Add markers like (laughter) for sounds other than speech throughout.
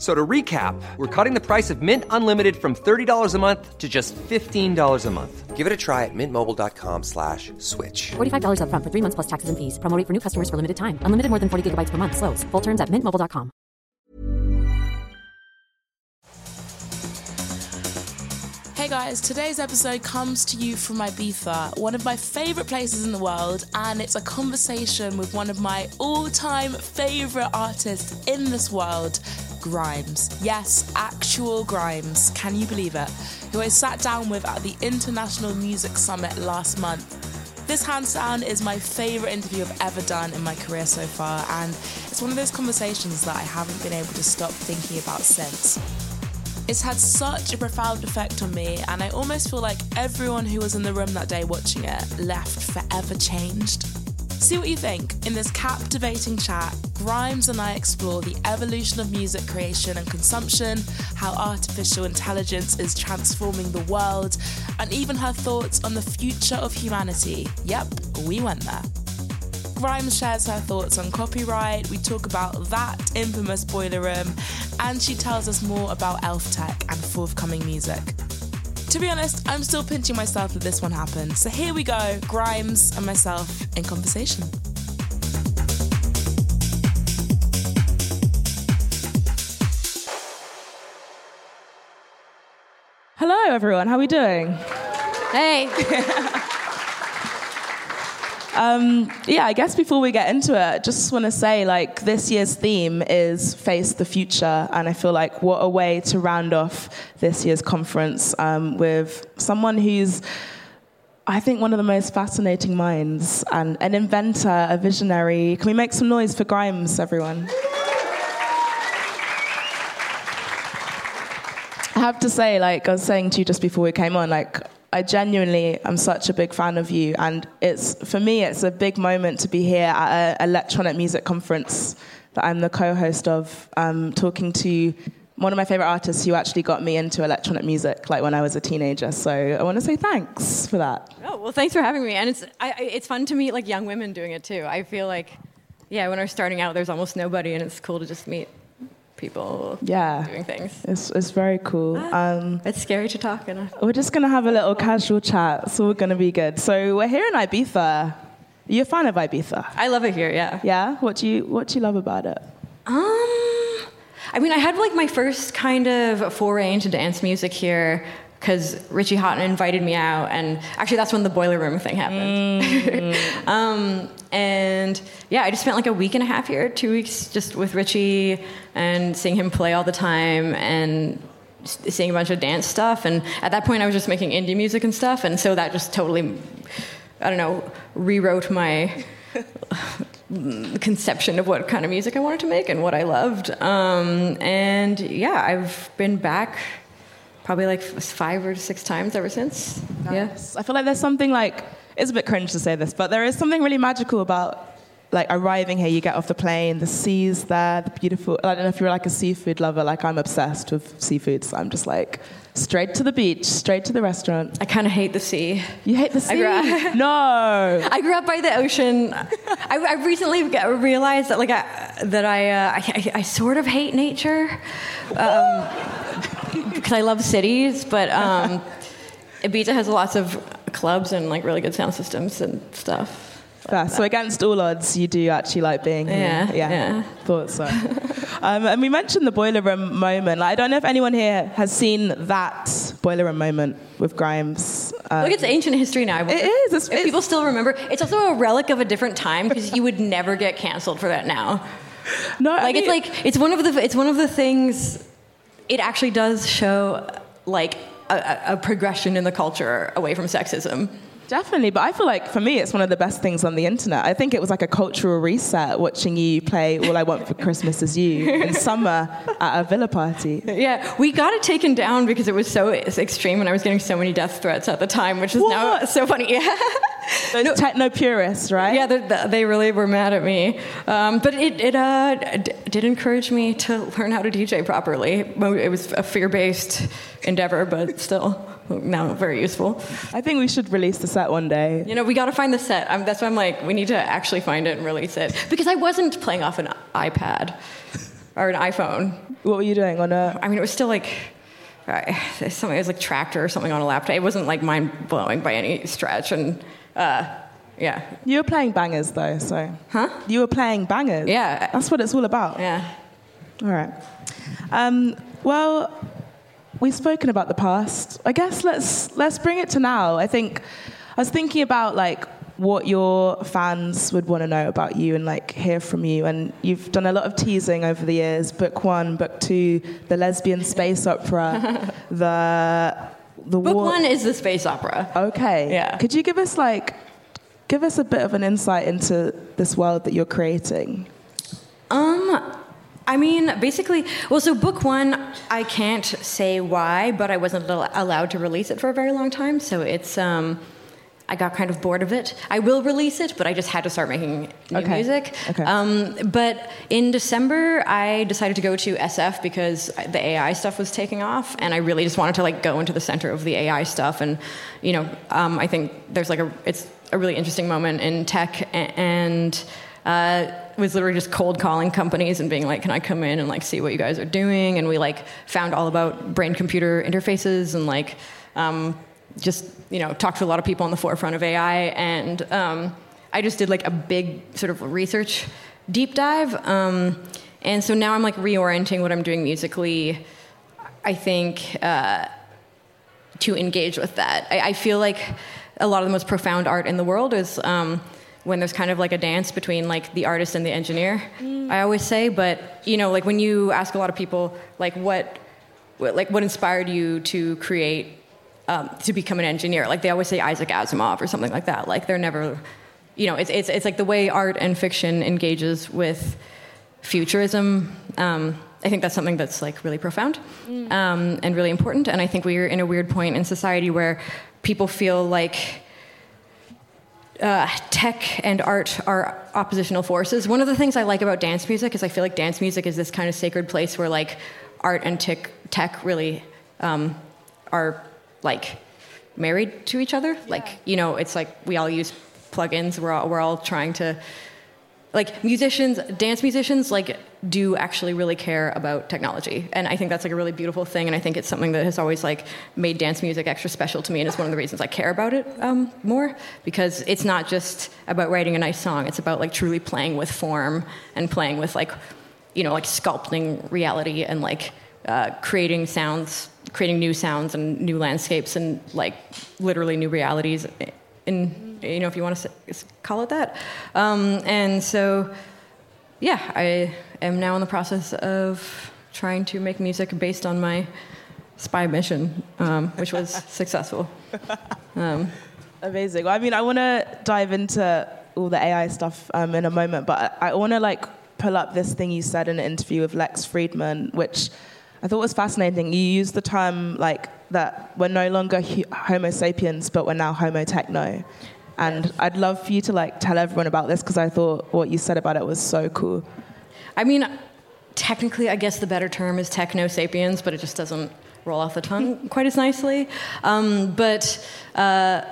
So to recap, we're cutting the price of Mint Unlimited from $30 a month to just $15 a month. Give it a try at mintmobile.com slash switch. $45 upfront for three months plus taxes and fees. Promoting for new customers for limited time. Unlimited more than 40 gigabytes per month. Slows. Full terms at mintmobile.com. Hey guys, today's episode comes to you from Ibiza, one of my favourite places in the world, and it's a conversation with one of my all time favourite artists in this world, Grimes. Yes, actual Grimes. Can you believe it? Who I sat down with at the International Music Summit last month. This hands down is my favourite interview I've ever done in my career so far, and it's one of those conversations that I haven't been able to stop thinking about since. It's had such a profound effect on me, and I almost feel like everyone who was in the room that day watching it left forever changed. See what you think. In this captivating chat, Grimes and I explore the evolution of music creation and consumption, how artificial intelligence is transforming the world, and even her thoughts on the future of humanity. Yep, we went there. Grimes shares her thoughts on copyright, we talk about that infamous boiler room, and she tells us more about Elf Tech and forthcoming music. To be honest, I'm still pinching myself that this one happened. So here we go Grimes and myself in conversation. Hello, everyone. How are we doing? Hey. (laughs) Um, yeah, I guess before we get into it, I just want to say like this year's theme is face the future, and I feel like what a way to round off this year's conference um, with someone who's. I think one of the most fascinating minds and an inventor, a visionary. Can we make some noise for Grimes, everyone? I have to say, like I was saying to you just before we came on, like I genuinely am such a big fan of you, and it's for me, it's a big moment to be here at an electronic music conference that I'm the co-host of, um, talking to one of my favorite artists who actually got me into electronic music, like when I was a teenager. So I want to say thanks for that. Oh well, thanks for having me, and it's I, it's fun to meet like young women doing it too. I feel like, yeah, when was starting out, there's almost nobody, and it's cool to just meet people Yeah, doing things. it's it's very cool. Um, It's scary to talk, and we're just gonna have a little casual chat. It's all gonna be good. So we're here in Ibiza. you're you a fan of Ibiza? I love it here. Yeah. Yeah. What do you What do you love about it? Um, I mean, I had like my first kind of foray into dance music here because Richie Hawtin invited me out, and actually that's when the boiler room thing happened. (laughs) um, and yeah, I just spent like a week and a half here, two weeks just with Richie and seeing him play all the time and seeing a bunch of dance stuff. And at that point, I was just making indie music and stuff, and so that just totally, I don't know, rewrote my (laughs) conception of what kind of music I wanted to make and what I loved. Um, and yeah, I've been back probably like five or six times ever since. Yes. I feel like there's something like it's a bit cringe to say this, but there is something really magical about like arriving here. You get off the plane, the seas there, the beautiful. I don't know if you're like a seafood lover. Like I'm obsessed with seafood, so I'm just like straight to the beach, straight to the restaurant. I kind of hate the sea. You hate the sea? I grew- up, no. (laughs) I grew up by the ocean. I, I recently realized that like I, that I, uh, I, I I sort of hate nature um, because I love cities, but um, Ibiza has lots of clubs and like really good sound systems and stuff. Yeah, so against all odds, you do actually like being here. Yeah, yeah. Thought so. um, and we mentioned the boiler room moment. Like, I don't know if anyone here has seen that boiler room moment with Grimes. Um, Look, it's ancient history now. It is. It's- if people still remember, it's also a relic of a different time because you would never get canceled for that now. no, I like mean- it's like it's one of the it's one of the things. It actually does show like a, a- progression in the culture away from sexism. Definitely, but I feel like for me, it's one of the best things on the internet. I think it was like a cultural reset watching you play All I Want for Christmas Is You in (laughs) summer at a villa party. Yeah, we got it taken down because it was so extreme, and I was getting so many death threats at the time, which is now so funny. (laughs) Yeah. Those techno purists, right? Yeah, they, they really were mad at me, um, but it, it uh, d- did encourage me to learn how to DJ properly. It was a fear-based endeavor, but still (laughs) now very useful. I think we should release the set one day. You know, we got to find the set. i that's why I'm like, we need to actually find it and release it because I wasn't playing off an iPad or an iPhone. What were you doing on a? I mean, it was still like. uh, Something it was like Traktor or something on a laptop. It wasn't like mind blowing by any stretch, and uh, yeah, You were playing bangers though, so. Huh? You were playing bangers. Yeah. That's what it's all about. yeah. All right. Um, well, we've spoken about the past. I guess let's let's bring it to now. I think I was thinking about like what your fans would want to know about you and like hear from you. And you've done a lot of teasing over the years. Book one, book two, the lesbian space opera, (laughs) the the Book war- one is the space opera. Okay. Yeah. Could you give us like give us a bit of an insight into this world that you're creating? Um, I mean, basically, well, so book one, I can't say why, but I wasn't al- allowed to release it for a very long time. So it's, um, I got kind of bored of it. I will release it, but I just had to start making new Okay. music. Okay. Um, but in December, I decided to go to SF because the AI stuff was taking off, and I really just wanted to like go into the center of the AI stuff. And you know, um, I think there's like a it's a really interesting moment in tech, and uh, was literally just cold calling companies and being like, "Can I come in and like see what you guys are doing?" And we like found all about brain computer interfaces and like. Um, just you know talked to a lot of people on the forefront of AI, and um, I just did like a big sort of research deep dive. Um, and so now I'm like reorienting what I'm doing musically. I think uh, to engage with that. I, I feel like a lot of the most profound art in the world is um, when there's kind of like a dance between like the artist and the engineer. I always say, but you know, like when you ask a lot of people, like what, what like what inspired you to create um, to become an engineer. Like they always say Isaac Asimov or something like that. Like they're never, you know, it's, it's, it's like the way art and fiction engages with futurism. Um, I think that's something that's like really profound um, and really important. And I think we're in a weird point in society where people feel like uh, tech and art are oppositional forces. One of the things I like about dance music is I feel like dance music is this kind of sacred place where like art and tech, tech really um, are like married to each other. Like you know, it's like we all use plugins. We're all we're all trying to like musicians, dance musicians, like do actually really care about technology, and I think that's like a really beautiful thing. And I think it's something that has always like made dance music extra special to me, and it's one of the reasons I care about it um, more because it's not just about writing a nice song; it's about like truly playing with form and playing with like, you know, like sculpting reality and like uh, creating sounds, creating new sounds and new landscapes and like literally new realities in you know if you want to call it that um, and so yeah i am now in the process of trying to make music based on my spy mission um, which was (laughs) successful Amazing. Well, I mean, I want to dive into all the AI stuff um, in a moment, but I, I want to like pull up this thing you said in an interview with Lex Fridman, which I thought was fascinating. You used the term like that we're no longer hu- Homo sapiens, but we're now Homo techno. And I'd love for you to like tell everyone about this because I thought what you said about it was so cool. I mean technically i guess the better term is techno sapiens but it just doesn't roll off the tongue (laughs) quite as nicely um, but uh,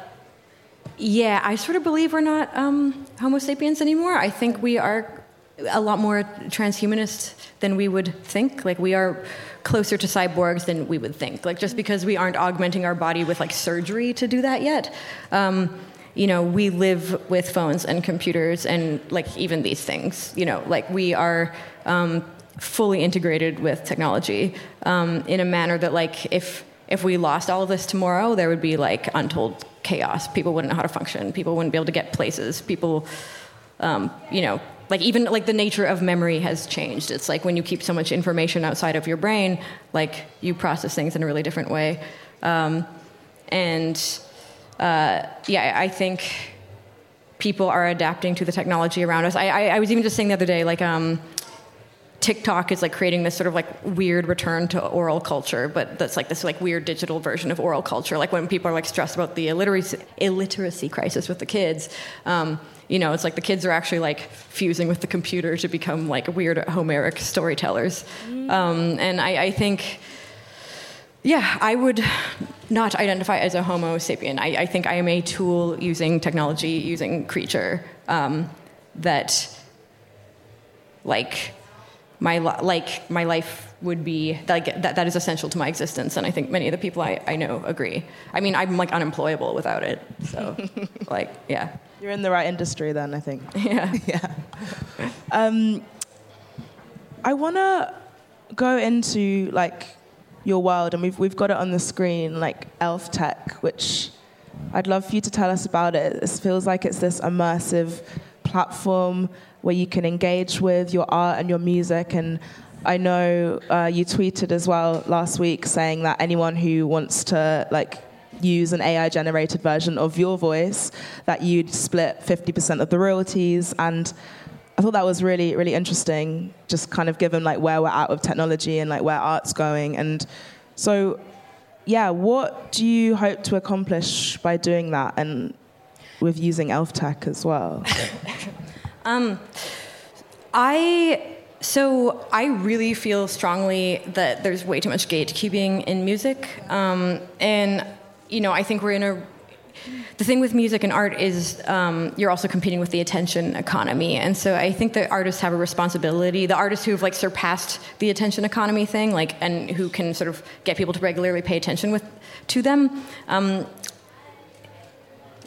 Yeah, I sort of believe we're not um, Homo sapiens anymore. I think we are a lot more transhumanist than we would think. Like we are closer to cyborgs than we would think. Like just because we aren't augmenting our body with like surgery to do that yet. Um, you know, we live with phones and computers and like even these things. You know, like we are um, fully integrated with technology um, in a manner that like if if we lost all of this tomorrow, there would be like untold chaos. People wouldn't know how to function. People wouldn't be able to get places. People, um, you know, like even like the nature of memory has changed. It's like when you keep so much information outside of your brain, like you process things in a really different way. Um, and uh, yeah, I think people are adapting to the technology around us. I, I, I was even just saying the other day, like. Um, TikTok is like creating this sort of like weird return to oral culture, but that's like this like weird digital version of oral culture. Like when people are like stressed about the illiteracy, illiteracy crisis with the kids, um, you know, it's like the kids are actually like fusing with the computer to become like weird Homeric storytellers. Um, and I, I, think, yeah, I would not identify as a Homo sapien. I, I think I am a tool using technology, using creature um, that, like my like my life would be like that, that is essential to my existence and i think many of the people i, I know agree. I mean i'm like unemployable without it so (laughs) like yeah. You're in the right industry then i think. (laughs) Yeah. (laughs) Yeah. Um, i want to go into like your world and we've, we've got it on the screen like elf tech which i'd love for you to tell us about it it feels like it's this immersive platform where you can engage with your art and your music. And I know uh, you tweeted as well last week saying that anyone who wants to like use an AI generated version of your voice, that you'd split 50% of the royalties. And I thought that was really, really interesting, just kind of given like where we're at with technology and like where art's going. And so, yeah, what do you hope to accomplish by doing that and with using Elf Tech as well? (laughs) Um, I so I really feel strongly that there's way too much gatekeeping in music, um, and you know I think we're in a. The thing with music and art is um, you're also competing with the attention economy, and so I think that artists have a responsibility. The artists who have like surpassed the attention economy thing, like, and who can sort of get people to regularly pay attention with to them. Um,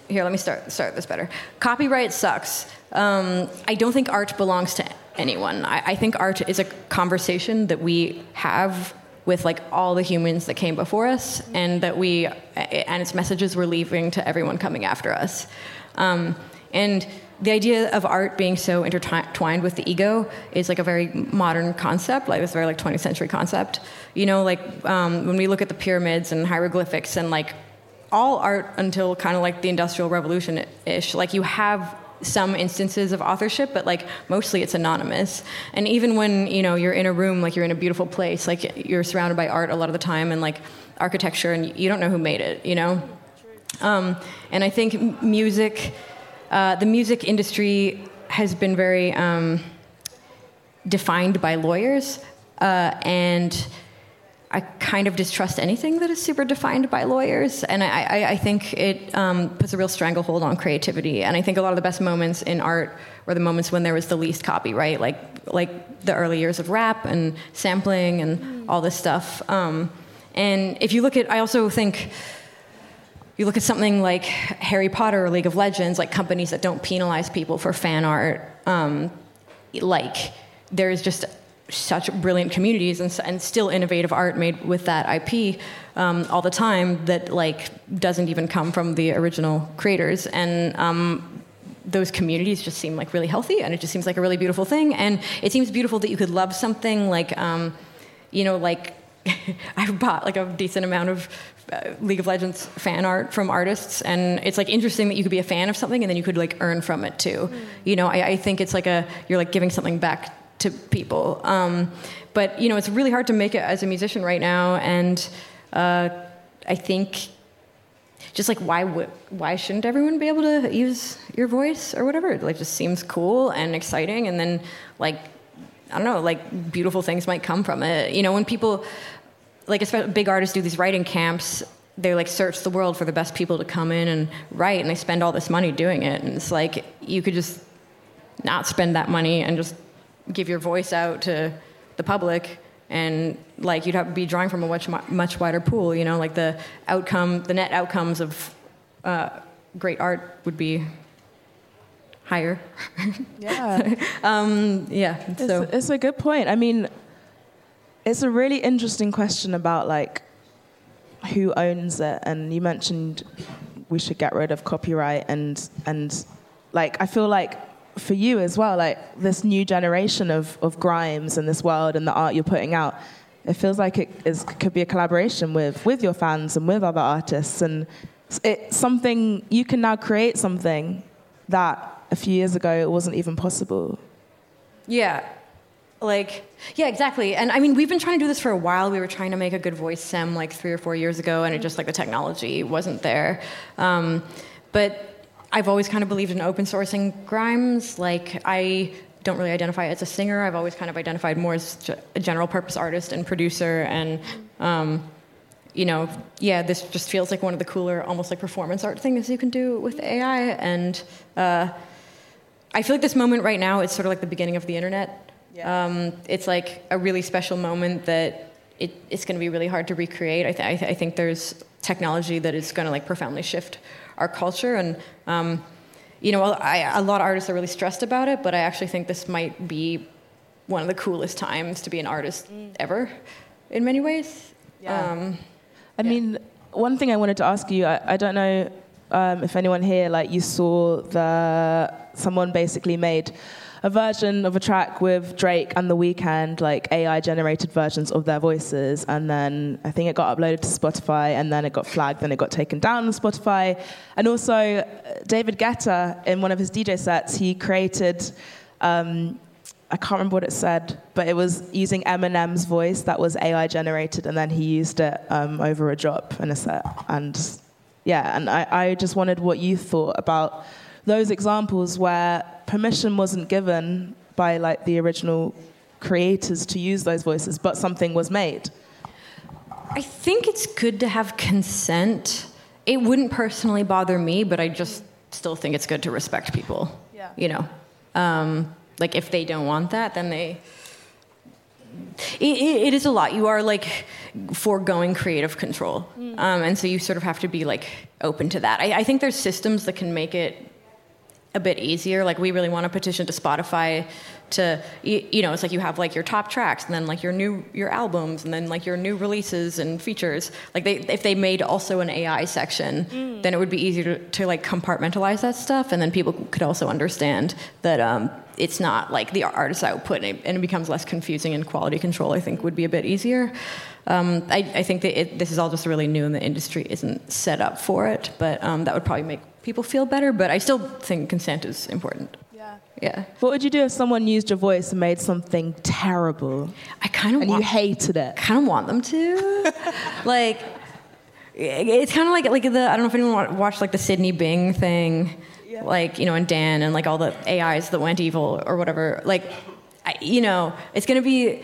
here, let me start start this better. Copyright sucks. Um, I don't think art belongs to anyone. I, I, think art is a conversation that we have with like all the humans that came before us, and that we and its messages we're leaving to everyone coming after us. Um, and the idea of art being so intertwined with the ego is like a very modern concept, like it's a very like 20th century concept. You know, like um, when we look at the pyramids and hieroglyphics and like all art until kind of like the industrial revolution ish, like you have some instances of authorship, but like mostly it's anonymous. And even when you know you're in a room, like you're in a beautiful place, like you're surrounded by art a lot of the time and like architecture, and you don't know who made it, you know. Um, and I think music, uh, the music industry has been very um, defined by lawyers, uh, and I kind of distrust anything that is super defined by lawyers, and I, I, I think it um, puts a real stranglehold on creativity. And I think a lot of the best moments in art were the moments when there was the least copyright, like like the early years of rap and sampling and all this stuff. Um, and if you look at, I also think you look at something like Harry Potter or League of Legends, like companies that don't penalize people for fan art, um, like there's just such brilliant communities and, and, still innovative art made with that IP um, all the time that like doesn't even come from the original creators and um, those communities just seem like really healthy and it just seems like a really beautiful thing and it seems beautiful that you could love something like um, you know like (laughs) I've bought like a decent amount of uh, League of Legends fan art from artists, and it's like interesting that you could be a fan of something and then you could like earn from it too. Mm. You know, I, I, think it's like a you're like giving something back to people. Um, but you know, it's really hard to make it as a musician right now, and uh, I think just like why would why shouldn't everyone be able to use your voice or whatever? It like just seems cool and exciting, and then like I don't know, like beautiful things might come from it. You know, when people like especially big artists do these writing camps they like search the world for the best people to come in and write and they spend all this money doing it and it's like you could just not spend that money and just give your voice out to the public and like you'd have to be drawing from a much much wider pool you know? Like the outcome the net outcomes of uh, great art would be higher. Yeah. (laughs) Um, yeah so. it's, it's a good point. I mean it's a really interesting question about like who owns it. And you mentioned we should get rid of copyright and and like i feel like for you as well, like this new generation of, of Grimes and this world and the art you're putting out, it feels like it is, could be a collaboration with, with your fans and with other artists. And it's something, you can now create something that a few years ago it wasn't even possible. Yeah. Like, yeah, exactly. And I mean, we've been trying to do this for a while. We were trying to make a good voice sim like three or four years ago, and it just like the technology wasn't there. Um, but I've always kind of believed in open sourcing Grimes. Like, I don't really identify as a singer. I've always kind of identified more as a general purpose artist and producer. And, um, you know, yeah, this just feels like one of the cooler, almost like performance art things you can do with AI. And uh, I feel like this moment right now is sort of like the beginning of the internet. Yeah. Um, it's like a really special moment that it, it's going to be really hard to recreate. I, th- I, th- I think there's technology that is going to like profoundly shift our culture and. Um, you know, I, a lot of artists are really stressed about it, but I actually think this might be one of the coolest times to be an artist mm. ever, in many ways. Yeah. Um, I yeah. mean, one thing I wanted to ask you, I, I don't know um, if anyone here, like, you saw the someone basically made a version of a track with Drake and The Weeknd, like AI generated versions of their voices. And then I think it got uploaded to Spotify and then it got flagged and it got taken down on Spotify. And also, uh, David Guetta, in one of his DJ sets, he created. Um, I can't remember what it said, but it was using Eminem's voice that was AI generated, and then he used it um, over a drop in a set. And yeah, and I, I just wondered what you thought about those examples where permission wasn't given by like the original creators to use those voices, but something was made. I think it's good to have consent. It wouldn't personally bother me, but I just still think it's good to respect people. Yeah. You know, um, like if they don't want that, then they. it, it is a lot. You are like foregoing creative control, mm. um, and so you sort of have to be like open to that. I, I think there's systems that can make it a bit easier. Like we really want to petition to Spotify to you, you, know it's like you have like your top tracks and then like your new your albums and then like your new releases and features. Like they if they made also an AI section, mm. then it would be easier to, to, like compartmentalize that stuff, and then people could also understand that um, it's not like the artist's output, and it, and it, becomes less confusing. And quality control, I think, would be a bit easier. Um, I, I, think that it, this is all just really new, and the industry isn't set up for it. But um, that would probably make people feel better, but I still think consent is important. Yeah. Yeah. What would you do if someone used your voice and made something terrible? I kind of and want, you hated it. I Kind of want them to, (laughs) like. It's kind of like like the I don't know if anyone watched like the Sydney Bing thing, yeah. like you know, and Dan and like all the AIs that went evil or whatever. Like, I, you know, it's gonna be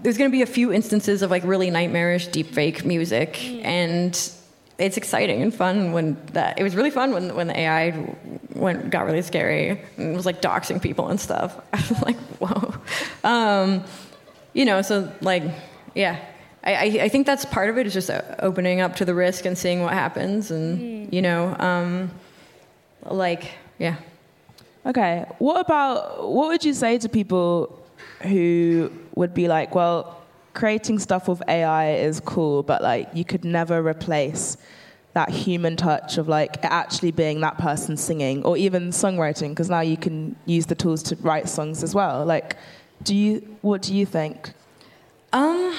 there's gonna be a few instances of like really nightmarish deepfake music, mm. and it's exciting and fun when that it was really fun when when the AI went got really scary and was like doxing people and stuff. (laughs) I was like, whoa, um, you know. So like, yeah, I, I think that's part of it is just opening up to the risk and seeing what happens, and mm. you know, um, like, yeah. Okay, what about what would you say to people who would be like, well, creating stuff with AI is cool, but like you could never replace that human touch of like actually being that person singing or even songwriting because now you can use the tools to write songs as well. Like, do you what do you think? Um,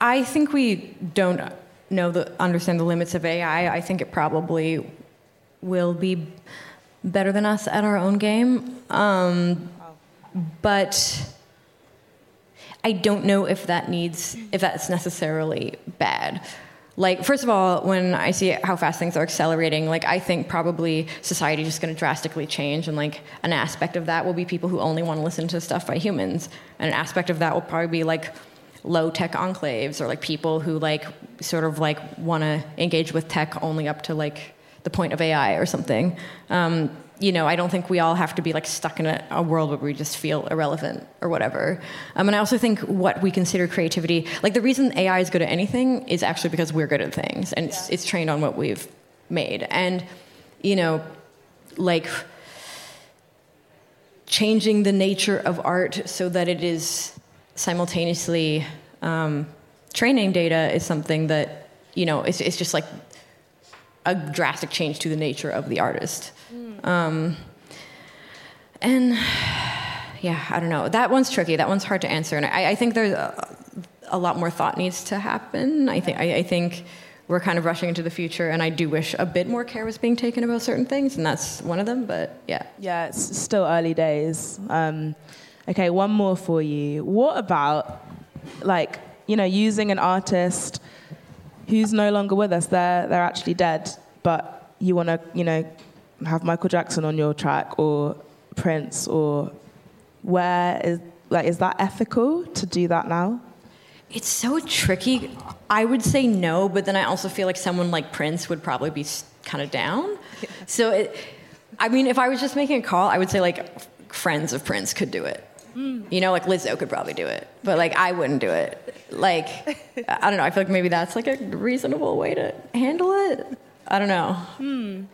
I think we don't know the understand the limits of AI. I think it probably will be better than us at our own game. Um, but I don't know if that needs, if that's necessarily bad. Like, first of all, when I see how fast things are accelerating, like, I think probably society is just going to drastically change. And, like, an aspect of that will be people who only want to listen to stuff by humans. And an aspect of that will probably be, like, low tech enclaves or, like, people who, like, sort of, like, want to engage with tech only up to, like, the point of AI or something. Um, you know, I don't think we all have to be like stuck in a, a world where we just feel irrelevant or whatever. Um, and I also think what we consider creativity, like the reason AI is good at anything is actually because we're good at things and it's, it's trained on what we've made. And, you know, like changing the nature of art so that it is simultaneously um, training data is something that, you know, it's, it's just like a drastic change to the nature of the artist. Um, and yeah, I don't know. That one's tricky. That one's hard to answer. And I, I think there's a, a, lot more thought needs to happen. I think, I, I think we're kind of rushing into the future, and I do wish a bit more care was being taken about certain things, and that's one of them. But yeah, yeah, it's still early days. Um, okay, one more for you. What about like you know using an artist who's no longer with us? They're they're actually dead, but you want to you know have Michael Jackson on your track or Prince or where is like is that ethical to do that now? It's so tricky. I would say no, but then I also feel like someone like Prince would probably be kind of down. Yeah. (laughs) So, it, I mean, if I was just making a call, I would say like friends of Prince could do it. Mm. You know, like Lizzo could probably do it, but like I wouldn't do it. Like, I don't know. I feel like maybe that's like a reasonable way to handle it. I don't know. Mm.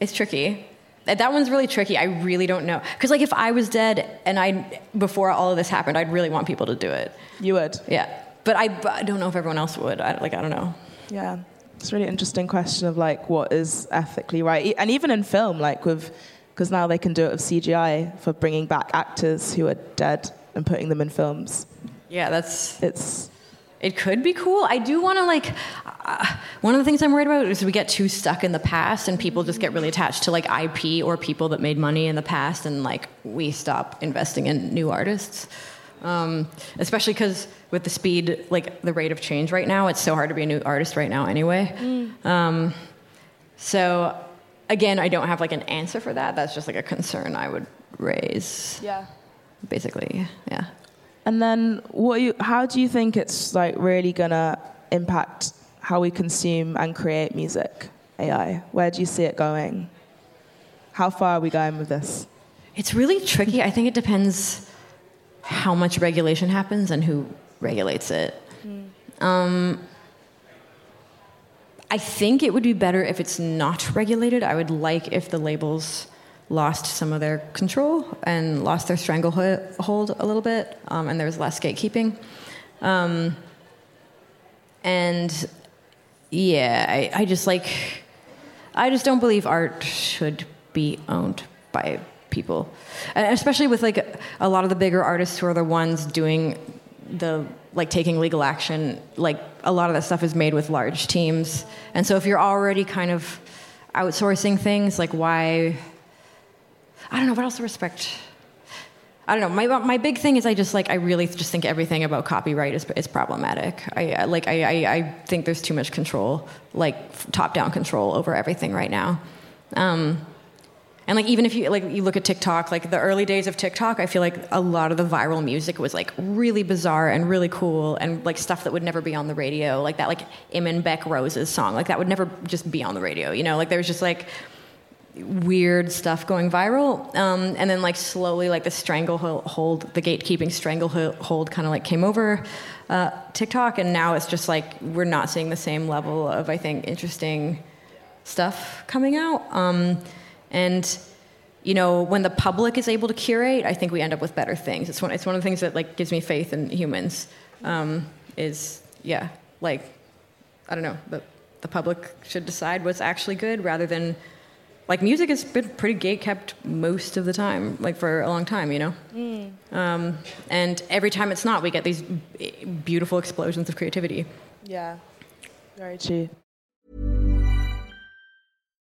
It's tricky. That one's really tricky. I really don't know. Because like if I was dead and I before all of this happened, I'd really want people to do it. You would. Yeah but I, I don't know if everyone else would. I, like I don't know. Yeah, it's a really interesting question of like what is ethically right, and even in film, like with because now they can do it with CGI for bringing back actors who are dead and putting them in films. Yeah, that's it's. It could be cool. I do want to like. Uh, one of the things I'm worried about is we get too stuck in the past, and people just get really attached to like IP or people that made money in the past, and like we stop investing in new artists. Um, especially because with the speed, like the rate of change right now, it's so hard to be a new artist right now anyway. Mm. Um, so again, I don't have like an answer for that. That's just like a concern I would raise. Yeah. Basically, yeah. And then, what you, how do you think it's like really gonna impact how we consume and create music? AI. Where do you see it going? How far are we going with this? It's really tricky. I think it depends how much regulation happens and who regulates it. Mm. Um, I think it would be better if it's not regulated. I would like if the labels lost some of their control and lost their stranglehold a little bit, um, and there was less gatekeeping. Um, and yeah, I, I just like, I just don't believe art should be owned by people, and especially with like a lot of the bigger artists who are the ones doing the like taking legal action, like a lot of that stuff is made with large teams. And so if you're already kind of outsourcing things, like why I don't know, what else to respect I don't know. My my big thing is I just like I really just think everything about copyright is is problematic. I like I, I, I think there's too much control, like top down control over everything right now. Um, and like even if you like you look at TikTok, like the early days of TikTok, I feel like a lot of the viral music was like really bizarre and really cool and like stuff that would never be on the radio, like that like Imanbek Roses song, like that would never just be on the radio, you know? Like there was just like weird stuff going viral, um, and then like slowly like the stranglehold, the gatekeeping stranglehold kind of like came over uh, TikTok, and now it's just like we're not seeing the same level of I think interesting stuff coming out. Um, and you know, when the public is able to curate, I think we end up with better things. It's one, it's one of the things that like gives me faith in humans. Um, is yeah, like I don't know, the the public should decide what's actually good rather than like music has been pretty gate kept most of the time, like for a long time, you know. Mm. Um, and every time it's not, we get these beautiful explosions of creativity. Yeah, very true.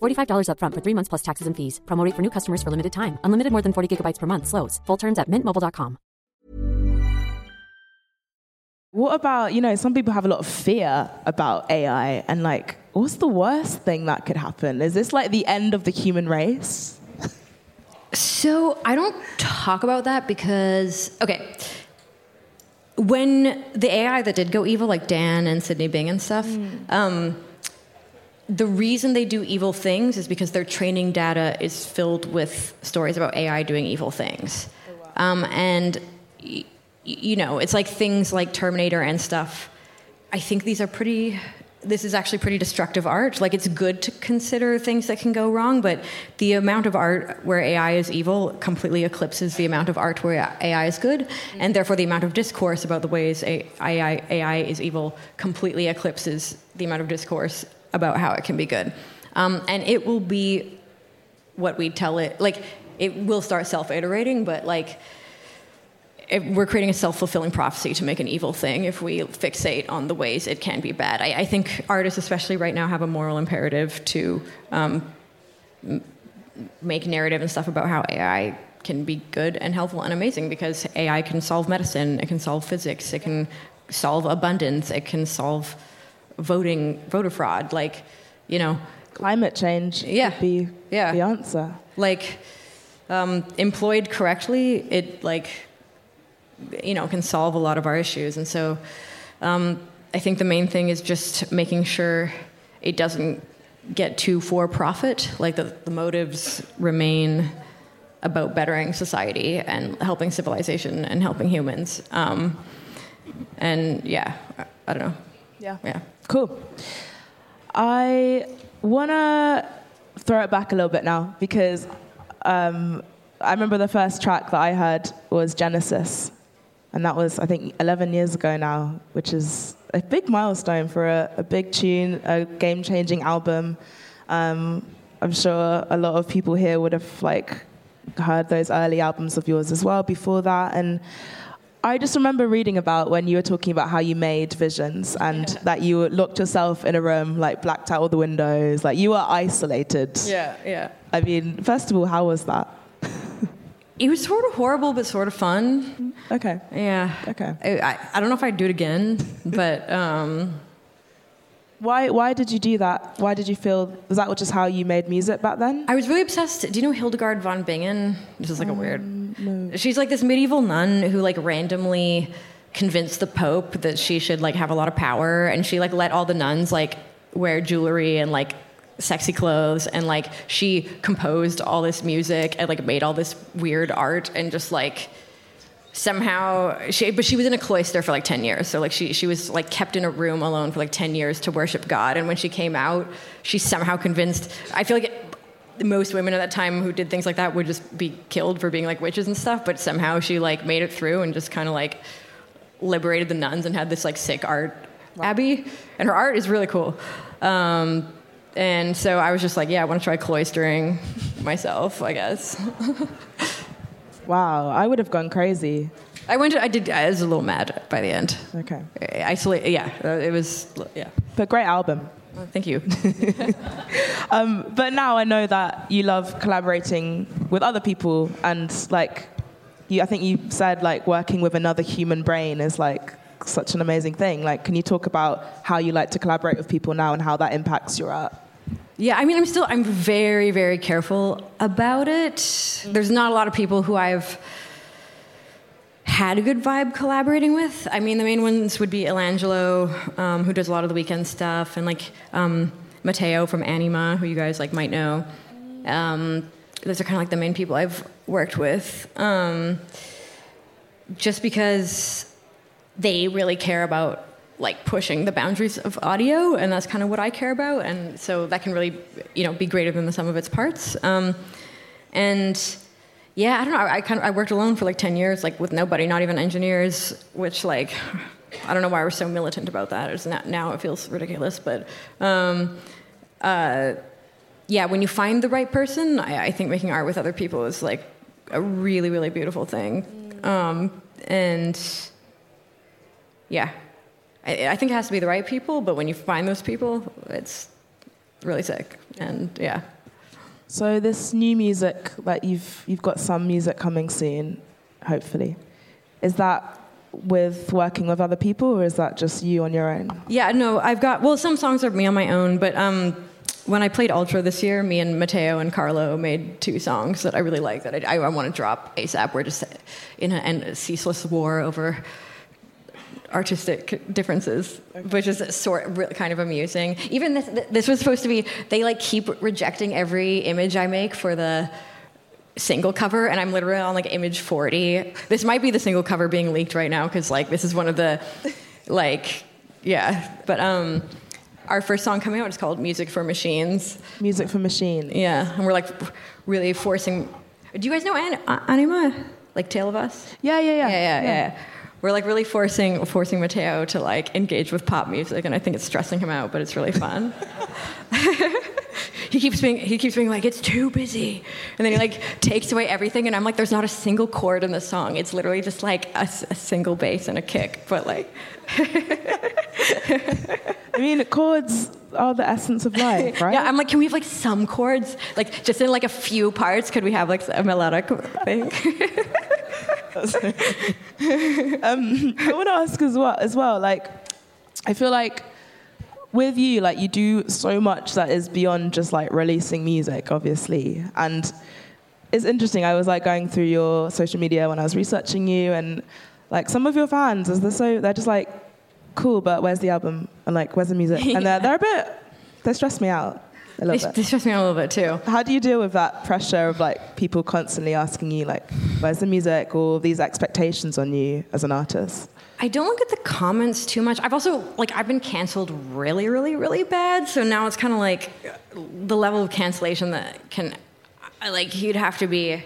$45 upfront for three months plus taxes and fees. Promo rate for new customers for limited time. Unlimited more than 40 gigabytes per month. Slows. Full terms at mintmobile.com. What about, you know, some people have a lot of fear about AI and like, what's the worst thing that could happen? Is this like the end of the human race? So I don't talk about that because, okay, when the AI that did go evil, like Dan and Sydney Bing and stuff, um, the reason they do evil things is because their training data is filled with stories about AI doing evil things. Um, and, y- you know, it's like things like Terminator and stuff. I think these are pretty. This is actually pretty destructive art. Like, it's good to consider things that can go wrong, but the amount of art where AI is evil completely eclipses the amount of art where AI is good, and therefore the amount of discourse about the ways AI, AI is evil completely eclipses the amount of discourse about how it can be good. Um, and it will be what we tell it. Like, it will start self iterating, but like, we're creating a self-fulfilling prophecy to make an evil thing if we fixate on the ways it can be bad. I, I think artists, especially right now, have a moral imperative to um, m- make narrative and stuff about how AI can be good and helpful and amazing because AI can solve medicine, it can solve physics, it can solve abundance, it can solve voting, voter fraud. Like, you know, Climate change Yeah. could be Yeah. the answer. like um, employed correctly, it like you know can solve a lot of our issues. And so um, I think the main thing is just making sure it doesn't get too for profit. Like the, the motives remain about bettering society and helping civilization and helping humans. Um, and yeah, I, I don't know. Yeah. Yeah. Cool. I want to throw it back a little bit now because um, I remember the first track that I heard was Genesis. And that was, I think, 11 years ago now, which is a big milestone for a, a big tune, a game changing album. Um, I'm sure a lot of people here would have like heard those early albums of yours as well before that. And I just remember reading about when you were talking about how you made visions and that you locked yourself in a room, like blacked out all the windows, like you were isolated. Yeah, yeah. I mean, first of all, how was that? (laughs) It was sort of horrible, but sort of fun. Okay. Yeah. Okay. I, I, I don't know if I'd do it again, but um, Why, why did you do that? Why did you feel, was that just how you made music back then? I was really obsessed. Do you know Hildegard von Bingen? This is like a um, weird. She's like this medieval nun who like randomly convinced the Pope that she should like have a lot of power, and she like let all the nuns like wear jewelry and like sexy clothes, and like she composed all this music and like made all this weird art, and just like somehow she but she was in a cloister for like 10 years. So like she she was like kept in a room alone for like 10 years to worship god. And when she came out she somehow convinced i feel like it, most women at that time who did things like that would just be killed for being like witches and stuff. But somehow she like made it through and just kind of like liberated the nuns and had this like sick art abbey. And her art is really cool. Um, and so i was just like yeah i want to try cloistering myself i guess (laughs) Wow, I would have gone crazy. I went. To, I did. I was a little mad by the end. Okay. Isolate. Yeah, uh, it was. Yeah. But great album. Thank you. (laughs) Um, but now I know that you love collaborating with other people, and like, you, I think you said like working with another human brain is like such an amazing thing. Like, can you talk about how you like to collaborate with people now and how that impacts your art? Yeah, I mean, I'm still. I'm very, very careful about it. There's not a lot of people who I've had a good vibe collaborating with. I mean, the main ones would be Illangelo, um, who does a lot of the Weeknd stuff, and like um, Matteo from Anyma, who you guys like might know. Um, those are kind of like the main people I've worked with. Um, just because they really care about like pushing the boundaries of audio, and that's kind of what I care about, and so that can really, you know, be greater than the sum of its parts. Um, and yeah, I don't know. I, I kind of I worked alone for like ten years, like with nobody, not even engineers, which like (sighs) I don't know why we're so militant about that. It's not, now it feels ridiculous, but um, uh, yeah, when you find the right person, I, I, think making art with other people is like a really really beautiful thing, um, and yeah, I, I think it has to be the right people. But when you find those people, it's really sick, and yeah. So this new music that you've you've got some music coming soon, hopefully. Is that with working with other people or is that just you on your own? Yeah, no, I've got well some songs are me on my own, but um, when I played Ultra this year, me and Matteo and Carlo made two songs that I really like that I, I, I want to drop ASAP. We're just in a, in a ceaseless war over artistic differences, which is sort kind of amusing. Even this, this was supposed to be they like keep rejecting every image I make for the single cover and I'm literally on like image 40. This might be the single cover being leaked right now cuz like this is one of the like yeah, but um our first song coming out is called Music for Machines. Music for Machines. Yeah, and we're like really forcing Do you guys know An- Anyma? Like Tale of Us? Yeah, yeah, yeah. Yeah, yeah, yeah. yeah we're like really forcing forcing Matteo to like engage with pop music, and I think it's stressing him out, but it's really fun. (laughs) he keeps being he keeps being like it's too busy, and then he like takes away everything, and I'm like, there's not a single chord in the song. It's literally just like a, a single bass and a kick, but like. (laughs) I mean, chords are the essence of life, (laughs) right? Yeah, I'm like, can we have like some chords, like just in like a few parts? Could we have like a melodic thing? (laughs) um, I want to ask as well, as well, like, I feel like with you, like, you do so much that is beyond just like releasing music, obviously. And it's interesting. I was like going through your social media when I was researching you, and like some of your fans, is they're so they're just like, cool, but where's the album? And like, where's the music? And they're (laughs) they're a bit they stress me out a little bit. (laughs) They stress me out a little bit too. How do you deal with that pressure of like people constantly asking you like, where's the music or these expectations on you as an artist? I don't look at the comments too much. I've also like I've been canceled really, really, really bad. So now it's kind of like the level of cancellation that can, like, you'd have to be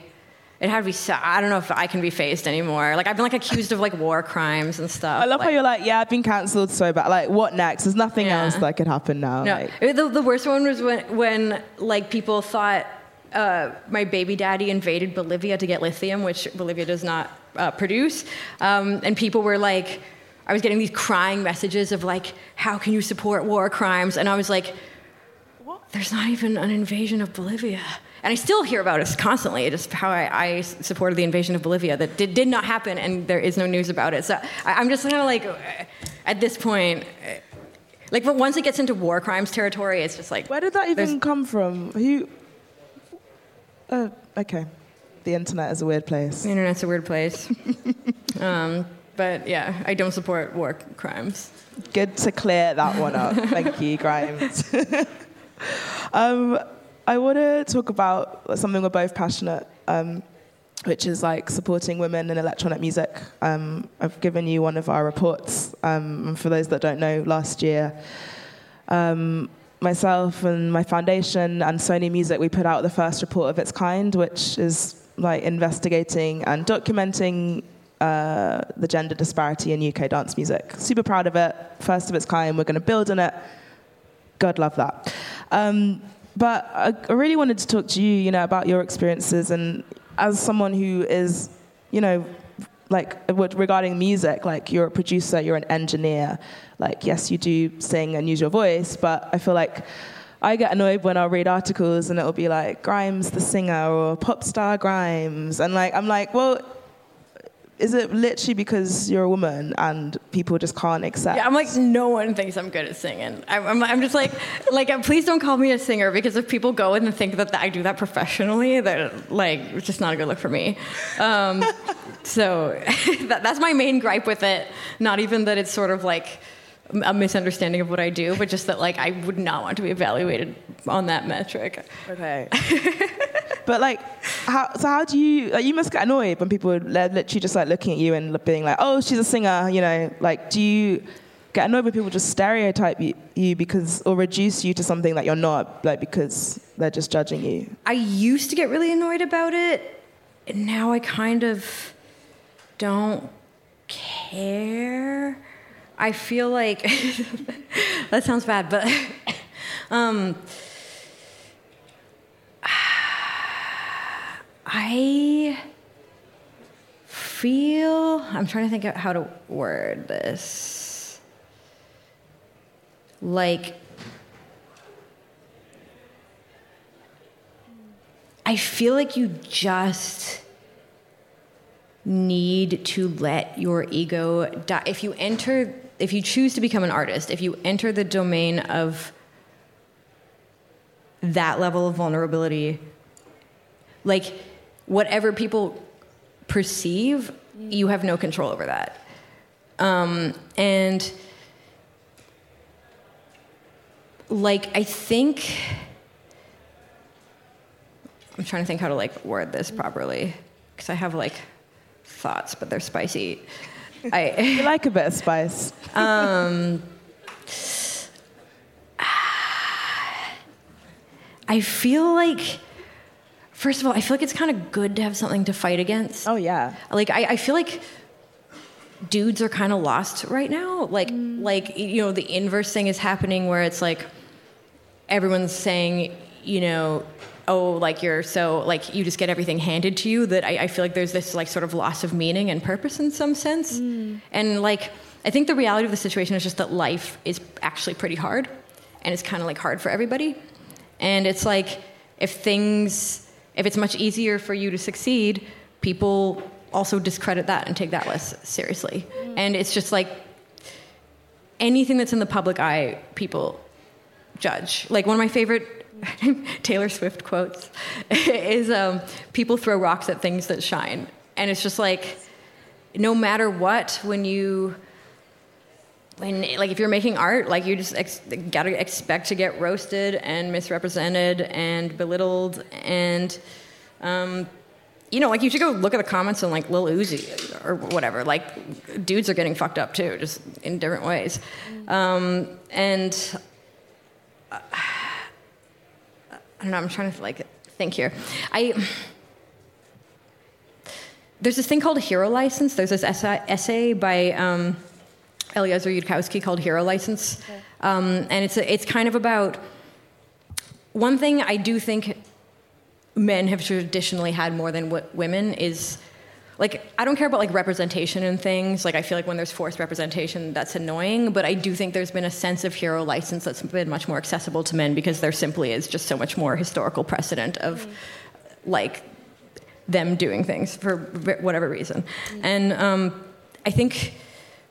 it had to be so, I don't know if I can be faced anymore. Like I've been like accused of like war crimes and stuff. I love like, how you're like, yeah, I've been cancelled so bad. Like what next? There's nothing yeah. else that could happen now. No, like. the, the worst one was when when like people thought uh, my baby daddy invaded Bolivia to get lithium, which Bolivia does not uh, produce, um, and people were like. I was getting these crying messages of like, how can you support war crimes? And I was like, what? there's not even an invasion of Bolivia and I still hear about it constantly, It's just how I, I supported the invasion of Bolivia that did, did, not happen, and there is no news about it. So I, am just kind of like, at this point, like, but once it gets into war crimes territory, it's just like. Where did that even come from? Who? Uh, okay, the internet is a weird place. The internet's a weird place. (laughs) um, but yeah, I don't support war crimes. Good to clear that one up. (laughs) Thank you, Grimes. (laughs) um, I want to talk about something we're both passionate, um, which is like supporting women in electronic music. Um, I've given you one of our reports, um, and for those that don't know, last year, um, myself and my foundation and Sony Music, we put out the first report of its kind, which is like investigating and documenting uh, the gender disparity in UK dance music. Super proud of it. First of its kind. We're going to build on it. God love that. Um, but I, I really wanted to talk to you, you know, about your experiences and as someone who is, you know, like regarding music, like you're a producer, you're an engineer. Like, yes, you do sing and use your voice, but I feel like I get annoyed when I'll read articles and it'll be like Grimes the singer or pop star Grimes, and like I'm like, well, is it literally because you're a woman and people just can't accept? Yeah, I'm like, no one thinks I'm good at singing. I'm, I'm just like, like, uh, please don't call me a singer because if people go and think that I do that professionally, they're like, it's just not a good look for me. Um, (laughs) so (laughs) that, that's my main gripe with it. Not even that it's sort of like a misunderstanding of what I do, but just that like I would not want to be evaluated on that metric. Okay. (laughs) but like, how, so how do you? Like, you must get annoyed when people are literally just like looking at you and being like, "Oh, she's a singer," you know? Like, do you get annoyed when people just stereotype you, you because or reduce you to something that you're not, like because they're just judging you? I used to get really annoyed about it and now I kind of don't care. I feel like (laughs) that sounds bad, but (laughs) um, I feel I'm trying to think of how to word this. Like I feel like you just need to let your ego die. If you enter, if you choose to become an artist, if you enter the domain of that level of vulnerability, like whatever people perceive, you have no control over that. Um, and like, I think I'm trying to think how to like word this properly because I have like thoughts, but they're spicy. I (laughs) you like a bit of spice. Um, I feel like, first of all, I feel like it's kind of good to have something to fight against. Oh yeah. Like I, I feel like dudes are kind of lost right now. Like Mm. like you know the inverse thing is happening where it's like everyone's saying you know oh like you're so like you just get everything handed to you that I, I feel like there's this like sort of loss of meaning and purpose in some sense. Mm. And like I think the reality of the situation is just that life is actually pretty hard and it's kind of like hard for everybody. And it's like if things if it's much easier for you to succeed, people also discredit that and take that less seriously. Mm. And it's just like anything that's in the public eye, people judge. Like one of my favorite (laughs) Taylor Swift quotes (laughs) is um, people throw rocks at things that shine. And it's just like, no matter what, when you, when, like, if you're making art, like, you just ex- gotta expect to get roasted and misrepresented and belittled. And, um, you know, like, you should go look at the comments on, like, Lil Uzi or whatever. Like, dudes are getting fucked up too, just in different ways. Um, and, uh, I don't know. I'm trying to like think here. I there's this thing called a hero license. There's this essay, essay by um, Eliezer Yudkowsky called Hero License, um, and it's a, it's kind of about one thing I do think men have traditionally had more than w- women is like I don't care about like representation and things. Like I feel like when there's forced representation, that's annoying. But I do think there's been a sense of hero license that's been much more accessible to men because there simply is just so much more historical precedent of like them doing things for whatever reason. And um, I think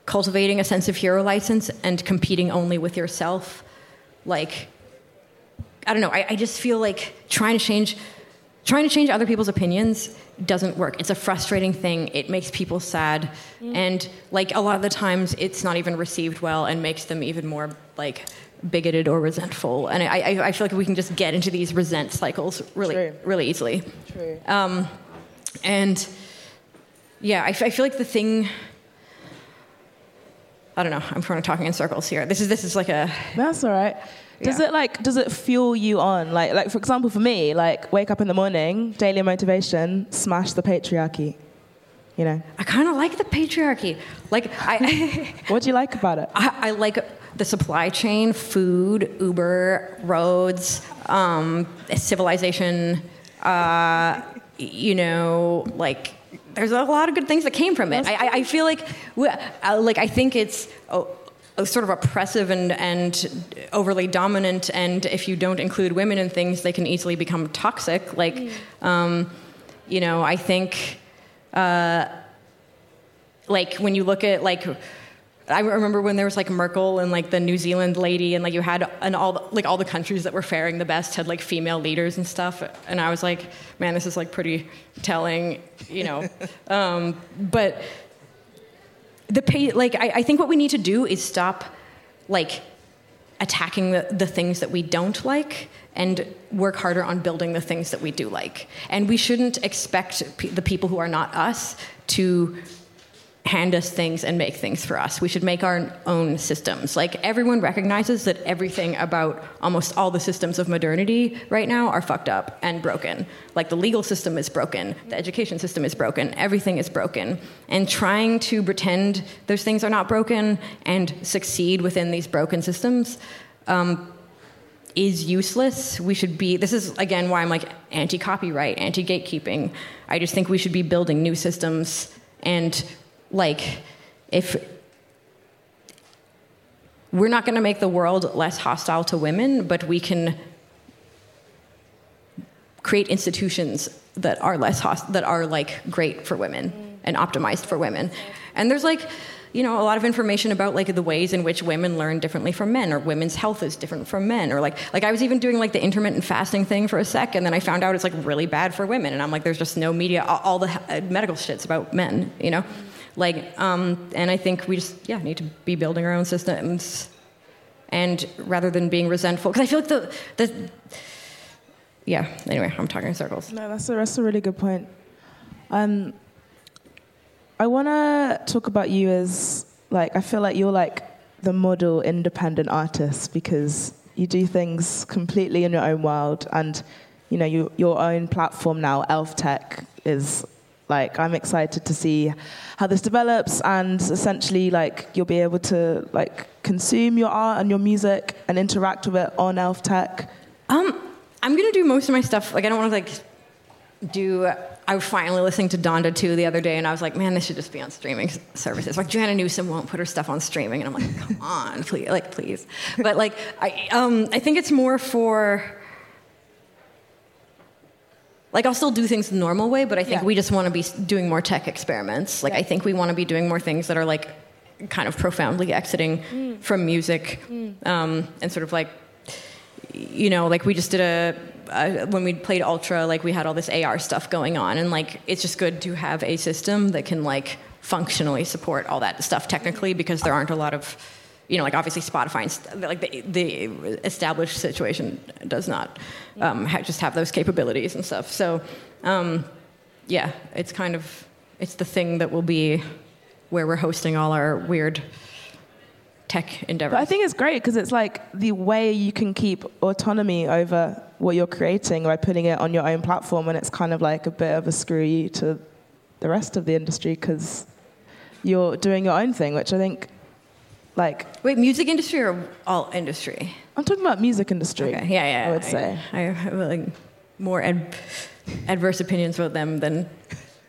cultivating a sense of hero license and competing only with yourself, like I don't know. I, I just feel like trying to change, trying to change other people's opinions doesn't work. It's a frustrating thing. It makes people sad, and like a lot of the times, it's not even received well and makes them even more like bigoted or resentful. And I, I, I feel like we can just get into these resent cycles really, True. really easily. True. Um, and yeah, I, f- I feel like the thing. I don't know. I'm kind of talking in circles here. This is this is like a That's all right. Does Yeah. it like does it fuel you on? Like like for example for me, like wake up in the morning, daily motivation, smash the patriarchy. You know. I kind of like the patriarchy. Like I, (laughs) (laughs) What do you like about it? I, I like the supply chain, food, Uber, roads, um, civilization. Uh, you know, like there's a lot of good things that came from it. I, I, I feel like, we- uh, like I think it's. Oh, sort of oppressive and, and overly dominant, and if you don't include women in things, they can easily become toxic. Like, um, you know, I think uh, like when you look at like I remember when there was like Merkel and like the New Zealand lady and like you had and all the, like all the countries that were faring the best had like female leaders and stuff and I was like man this is like pretty telling you know (laughs) um, but the pay like I, I think what we need to do is stop like attacking the, the things that we don't like and work harder on building the things that we do like. And we shouldn't expect pe- the people who are not us to hand us things and make things for us. We should make our own systems. Like everyone recognizes that everything about almost all the systems of modernity right now are fucked up and broken. Like the legal system is broken, the education system is broken, everything is broken. And trying to pretend those things are not broken and succeed within these broken systems um, is useless. We should be, this is again why I'm like anti copyright, anti gatekeeping. I just think we should be building new systems and like if we're not going to make the world less hostile to women, but we can create institutions that are less host- that are like great for women and optimized for women. And there's like you know a lot of information about like the ways in which women learn differently from men or women's health is different from men or like like I was even doing like the intermittent fasting thing for a sec and then I found out it's like really bad for women and I'm like there's just no media all, all the uh, medical shit's about men, you know? Like, um, and I think we just, yeah, need to be building our own systems. And rather than being resentful, because I feel like the, the, yeah, anyway, I'm talking in circles. No, that's a, that's a really good point. Um, I want to talk about you as, like, I feel like you're like the model independent artist because you do things completely in your own world and, you know, you, your own platform now, Elf Tech, is like I'm excited to see how this develops and essentially like you'll be able to like consume your art and your music and interact with it on Elf Tech. Um, I'm gonna do most of my stuff. Like I don't want to like do. I was finally listening to Donda 2 the other day, and I was like, man, this should just be on streaming services. Like Joanna Newsom won't put her stuff on streaming, and I'm like, come (laughs) on, please, like please. But like, I um, I think it's more for like I'll still do things the normal way, but I think Yeah. we just want to be doing more tech experiments. Like I think we want to be doing more things that are like kind of profoundly exiting from music, um, and sort of like you know, like we just did a, a when we played Ultra, like we had all this AR stuff going on, and like it's just good to have a system that can like functionally support all that stuff technically because there aren't a lot of you know, like obviously Spotify, and st- like the, the established situation does not um, ha- just have those capabilities and stuff. So, um, yeah, it's kind of it's the thing that will be where we're hosting all our weird tech endeavors. But I think it's great because it's like the way you can keep autonomy over what you're creating by putting it on your own platform, and it's kind of like a bit of a screw you to the rest of the industry because you're doing your own thing, which I think, like, Wait, music industry or all industry? I'm talking about music industry. Okay, yeah, yeah. I would say. I have like more ad- adverse opinions about them than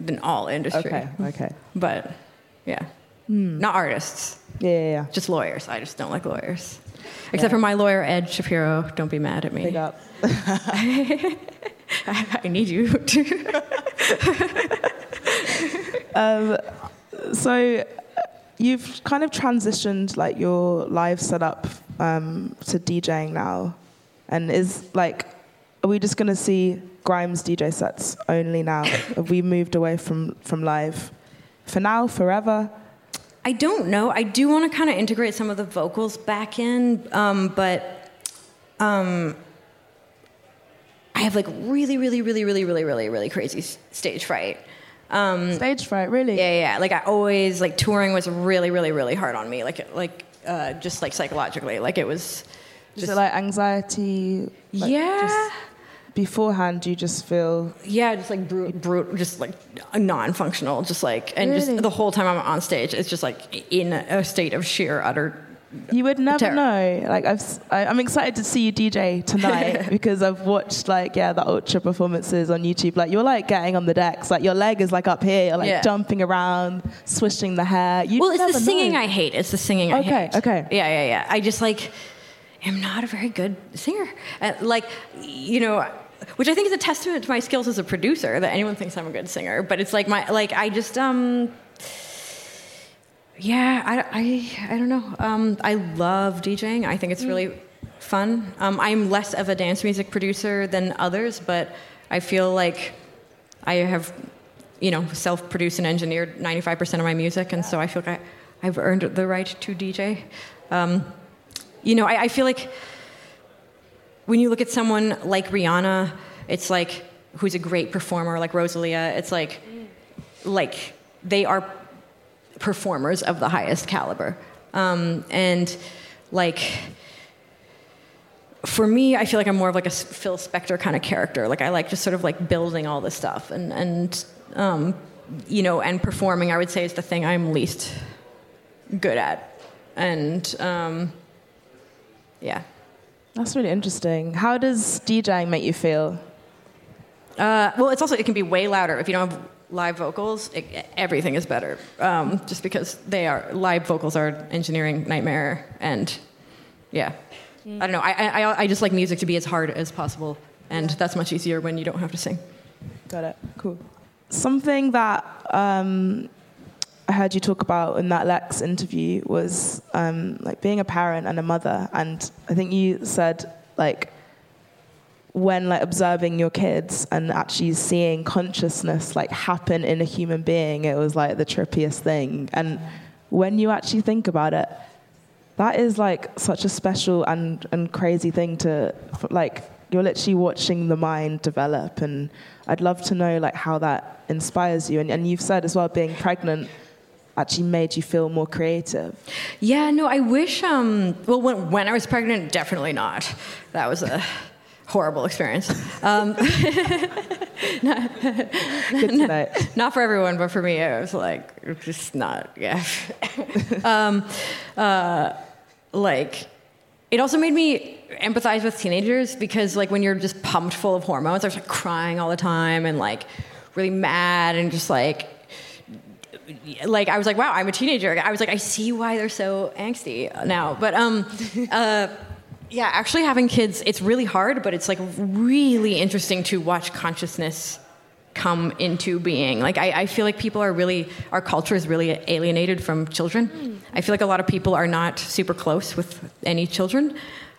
than all industry. Okay, okay. But yeah, hmm. not artists, Yeah, yeah, yeah. just lawyers. I just don't like lawyers. Except for my lawyer Ed Shapiro. Don't be mad at me. Big up. (laughs) I, I need you to. (laughs) Um, so you've kind of transitioned like your live setup um, to DJing now, and is like, are we just gonna see Grimes DJ sets only now? (coughs) Have we moved away from from live for now, forever? I don't know. I do want to kind of integrate some of the vocals back in, um, but um, I have like really, really, really, really, really, really, really crazy stage fright. Um, Stage fright, really? yeah, yeah. Like I always like touring was really, really, really hard on me. Like, like uh, just like psychologically, like it was. Is it like anxiety? like, yeah. just beforehand, you just feel Yeah, just like brute, brute, just like non-functional, just like, and Really? just the whole time I'm on stage, it's just like in a state of sheer utter. You would never know. Like I've, I, am excited to see you DJ tonight (laughs) because I've watched like yeah the ultra performances on YouTube. Like you're like getting on the decks. Like your leg is like up here. You're like Yeah. jumping around, swishing the hair. You well, it's the never singing. I hate. It's the singing I Okay, hate. okay. Yeah, yeah, yeah. I just like am not a very good singer. Uh, like, you know. Which I think is a testament to my skills as a producer that anyone thinks I'm a good singer. But it's like my like I just um yeah I, I, I don't know. Um, I love DJing. I think it's really fun. Um, I'm less of a dance music producer than others, but I feel like I have, you know, self-produced and engineered 95% of my music, and so I feel like I, I've earned the right to DJ. Um, you know, I, I feel like when you look at someone like Rihanna, it's like who's a great performer, like Rosalia. It's like, like they are performers of the highest caliber. Um, and like, for me, I feel like I'm more of like a Phil Spector kind of character. Like I like just sort of like building all this stuff and and um, you know and performing. I would say is the thing I'm least good at, and um, yeah. That's really interesting. How does DJing make you feel? Uh, well, it's also it can be way louder if you don't have live vocals. It, everything is better, um, just because they are live vocals are engineering nightmare, and yeah, mm. I don't know. I, I I just like music to be as hard as possible, and that's much easier when you don't have to sing. Got it. Cool. Something that um, I heard you talk about in that Lex interview was um, like being a parent and a mother, and I think you said like when like observing your kids and actually seeing consciousness like happen in a human being it was like the trippiest thing. And when you actually think about it that is like such a special and, and crazy thing to like you're literally watching the mind develop. And i'd love to know like how that inspires you. And, and you've said as well being pregnant actually made you feel more creative. Yeah no i wish um well when, when i was pregnant definitely not. That was a horrible experience. (laughs) Um, (laughs) not, not, (laughs) not, for everyone, but for me, it was like just not. Yeah. um, uh, like it also made me empathize with teenagers because like when you're just pumped full of hormones, I was like crying all the time and like really mad and just like like I was like, wow, I'm a teenager. I was like, I see why they're so angsty now. But um, uh, yeah, actually having kids, it's really hard, but it's like really interesting to watch consciousness come into being. Like I, I feel like people are really, our culture is really alienated from children. Mm. I feel like a lot of people are not super close with any children.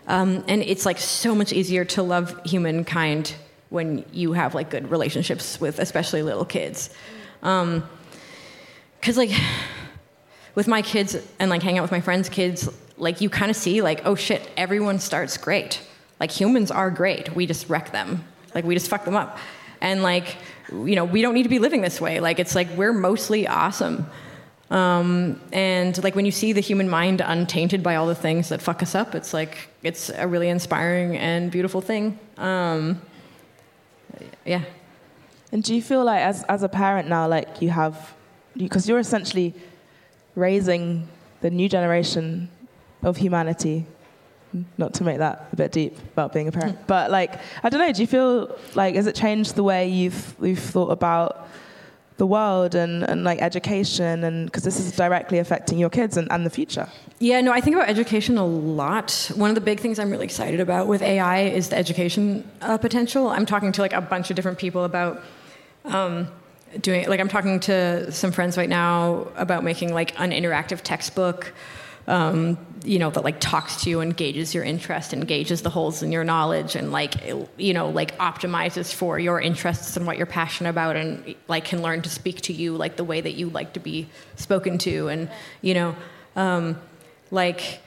Um, and it's like so much easier to love humankind when you have like good relationships with especially little kids. Um, Cause like with my kids and like hang out with my friends' kids, like you kind of see like oh shit everyone starts great. Like humans are great. We just wreck them. Like we just fuck them up. And like you know we don't need to be living this way. Like it's like we're mostly awesome. Um, and like when you see the human mind untainted by all the things that fuck us up it's like it's a really inspiring and beautiful thing. Um, yeah. And do you feel like as, as a parent now like you have because you're essentially raising the new generation of humanity. Not to make that a bit deep about being a parent, hmm. but like I don't know. Do you feel like has it changed the way you've you've thought about the world and, and like education and because this is directly affecting your kids and, and the future yeah no i think about education a lot one of the big things i'm really excited about with ai is the education uh, potential i'm talking to like a bunch of different people about um, doing like i'm talking to some friends right now about making like an interactive textbook um, you know that like talks to you engages your interest engages the holes in your knowledge and like you know like optimizes for your interests and what you're passionate about and like can learn to speak to you like the way that you like to be spoken to. And you know um, like